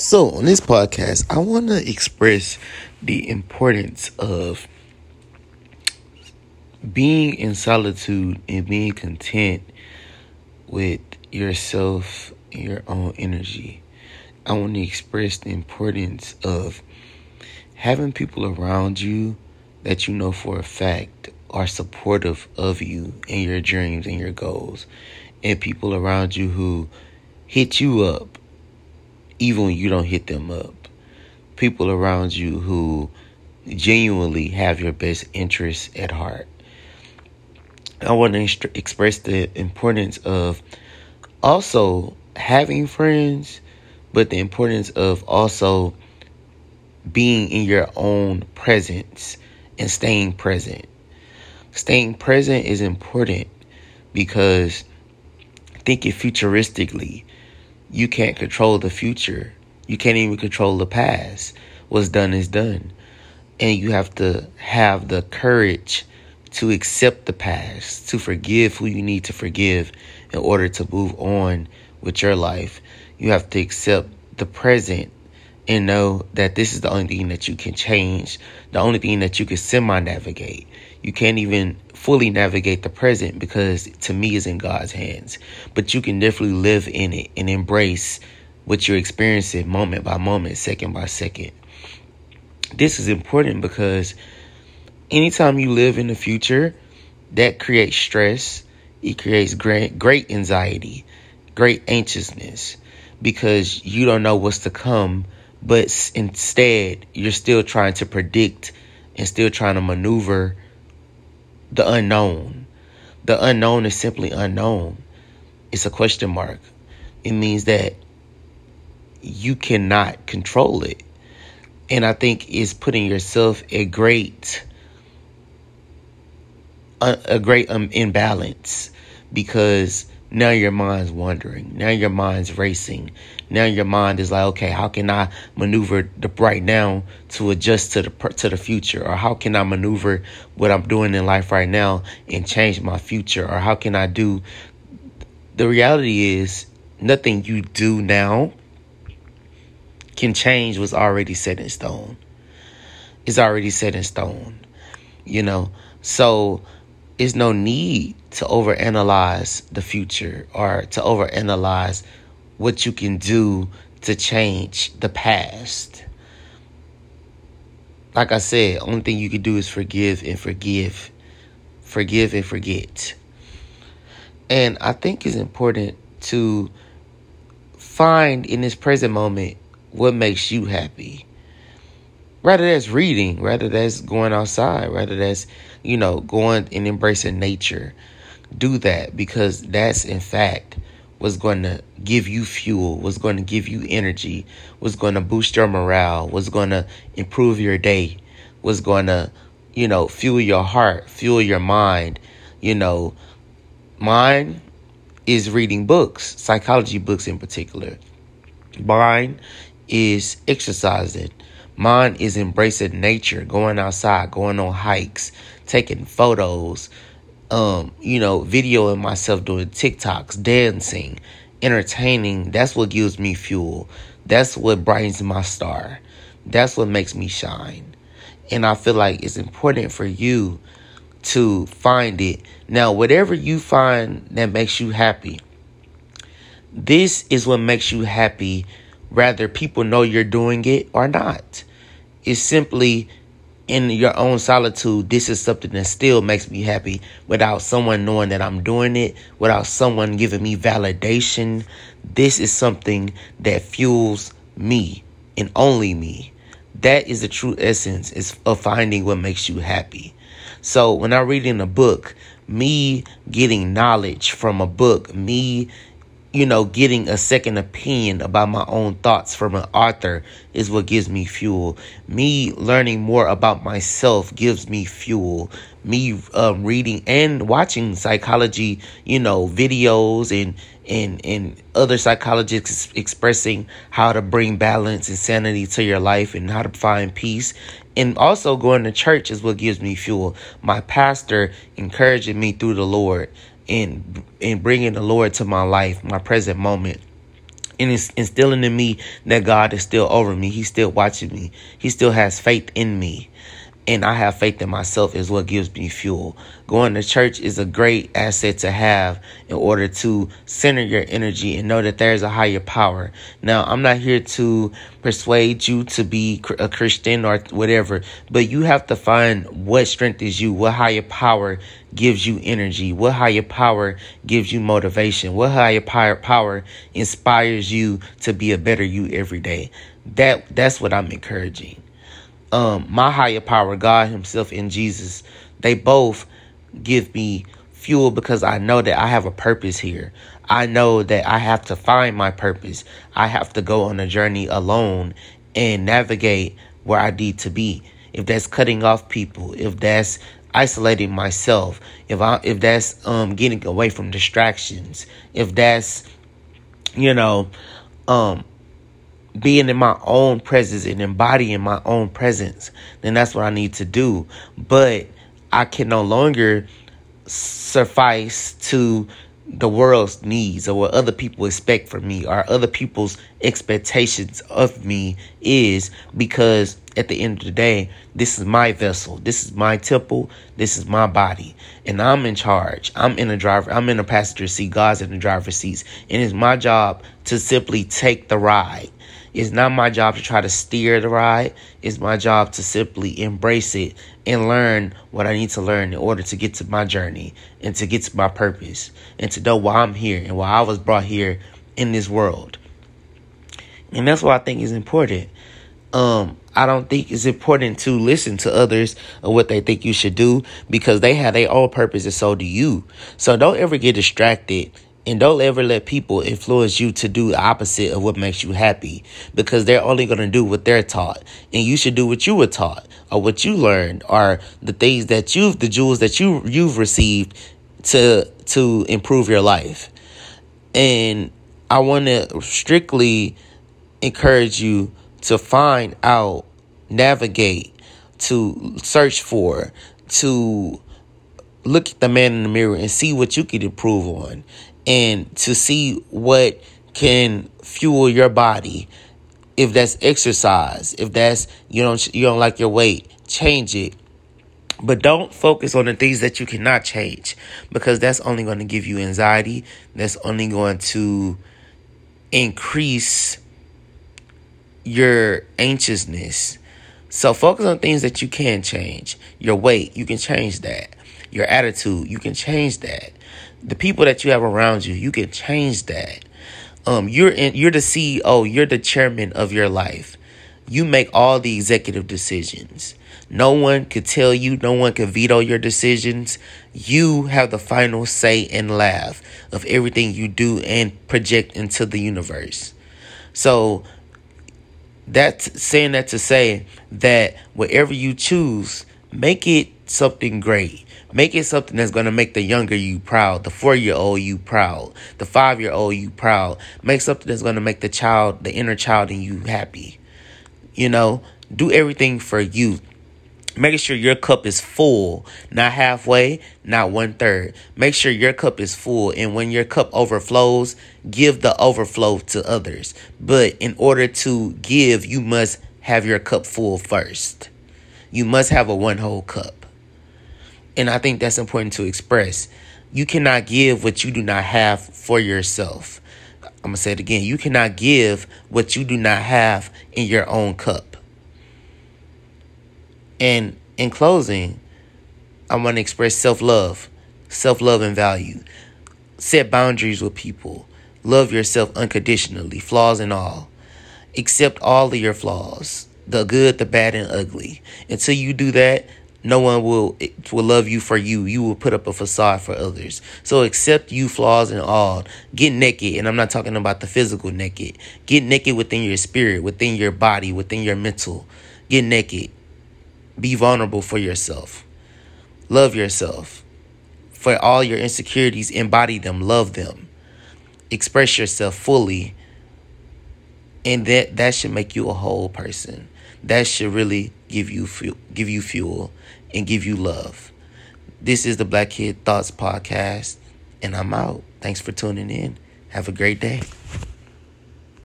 So, on this podcast, I want to express the importance of being in solitude and being content with yourself your own energy. I want to express the importance of having people around you that you know for a fact are supportive of you and your dreams and your goals, and people around you who hit you up even when you don't hit them up. People around you who genuinely have your best interests at heart. I want to express the importance of also having friends, but the importance of also being in your own presence and staying present. Staying present is important because thinking futuristically, you can't control the future. You can't even control the past. What's done is done. And you have to have the courage to accept the past, to forgive who you need to forgive in order to move on with your life. You have to accept the present and know that this is the only thing that you can change, the only thing that you can semi navigate. You can't even fully navigate the present because to me is in God's hands. But you can definitely live in it and embrace what you're experiencing moment by moment, second by second. This is important because anytime you live in the future, that creates stress. It creates great, great anxiety, great anxiousness because you don't know what's to come, but instead you're still trying to predict and still trying to maneuver the unknown. The unknown is simply unknown. It's a question mark. It means that you cannot control it. And I think it's putting yourself a great a, a great um, imbalance because now your mind's wandering. Now your mind's racing. Now your mind is like, okay, how can I maneuver the right now to adjust to the to the future, or how can I maneuver what I'm doing in life right now and change my future, or how can I do? The reality is, nothing you do now can change what's already set in stone. It's already set in stone, you know. So it's no need to overanalyze the future or to overanalyze what you can do to change the past. Like I said, only thing you can do is forgive and forgive. Forgive and forget. And I think it's important to find in this present moment what makes you happy. Rather that's reading, rather that's going outside, rather that's you know, going and embracing nature. Do that because that's in fact what's going to give you fuel, what's going to give you energy, what's going to boost your morale, what's going to improve your day, what's going to, you know, fuel your heart, fuel your mind. You know, mine is reading books, psychology books in particular. Mine is exercising. Mine is embracing nature, going outside, going on hikes, taking photos, um, you know, videoing myself doing TikToks, dancing, entertaining. That's what gives me fuel. That's what brightens my star. That's what makes me shine. And I feel like it's important for you to find it. Now, whatever you find that makes you happy, this is what makes you happy, whether people know you're doing it or not. It's simply in your own solitude, this is something that still makes me happy without someone knowing that I'm doing it, without someone giving me validation. This is something that fuels me and only me. That is the true essence is of finding what makes you happy. So when I read in a book, me getting knowledge from a book, me you know, getting a second opinion about my own thoughts from an author is what gives me fuel. Me learning more about myself gives me fuel. Me um, reading and watching psychology, you know, videos and and and other psychologists expressing how to bring balance and sanity to your life and how to find peace. And also going to church is what gives me fuel. My pastor encouraging me through the Lord in in bringing the Lord to my life, my present moment, and it's instilling in me that God is still over me. He's still watching me. He still has faith in me and I have faith in myself is what gives me fuel. Going to church is a great asset to have in order to center your energy and know that there's a higher power. Now, I'm not here to persuade you to be a Christian or whatever, but you have to find what strength is you, what higher power gives you energy, what higher power gives you motivation, what higher power inspires you to be a better you every day. That that's what I'm encouraging um, my higher power, God Himself and Jesus, they both give me fuel because I know that I have a purpose here. I know that I have to find my purpose. I have to go on a journey alone and navigate where I need to be. If that's cutting off people, if that's isolating myself, if I if that's um getting away from distractions, if that's you know um being in my own presence and embodying my own presence, then that's what I need to do. But I can no longer suffice to the world's needs or what other people expect from me or other people's expectations of me is because at the end of the day, this is my vessel. This is my temple. This is my body. And I'm in charge. I'm in a driver. I'm in a passenger seat. God's in the driver's seat. And it's my job to simply take the ride. It's not my job to try to steer the ride. It's my job to simply embrace it and learn what I need to learn in order to get to my journey and to get to my purpose and to know why I'm here and why I was brought here in this world. And that's what I think is important. Um, I don't think it's important to listen to others or what they think you should do because they have their own purpose and so do you. So don't ever get distracted and don't ever let people influence you to do the opposite of what makes you happy because they're only going to do what they're taught. And you should do what you were taught or what you learned or the things that you've, the jewels that you, you've received to, to improve your life. And I want to strictly encourage you to find out, navigate, to search for, to look at the man in the mirror and see what you can improve on and to see what can fuel your body. If that's exercise if that's you don't you don't like your weight change it. But don't focus on the things that you cannot change because that's only going to give you anxiety. That's only going to increase your anxiousness. So focus on things that you can change. Your weight you can change that. Your attitude you can change that the people that you have around you, you can change that. Um, you're in, you're the CEO, you're the chairman of your life. You make all the executive decisions. No one could tell you, no one can veto your decisions. You have the final say and laugh of everything you do and project into the universe. So that's saying that to say that whatever you choose, make it something great. Make it something that's going to make the younger you proud, the four year old you proud, the five year old you proud. Make something that's going to make the child, the inner child in you happy. You know, do everything for you. Make sure your cup is full, not halfway, not one third. Make sure your cup is full. And when your cup overflows, give the overflow to others. But in order to give, you must have your cup full first. You must have a one whole cup. And I think that's important to express. You cannot give what you do not have for yourself. I'm going to say it again. You cannot give what you do not have in your own cup. And in closing, I want to express self love, self love and value. Set boundaries with people. Love yourself unconditionally, flaws and all. Accept all of your flaws, the good, the bad, and ugly. Until you do that, no one will will love you for you. You will put up a facade for others. So accept you flaws and all. Get naked, and I'm not talking about the physical naked. Get naked within your spirit, within your body, within your mental. Get naked. Be vulnerable for yourself. Love yourself. For all your insecurities, embody them, love them. Express yourself fully. And that that should make you a whole person. That should really give you fuel, give you fuel and give you love. This is the Black Kid Thoughts Podcast, and I'm out. Thanks for tuning in. Have a great day.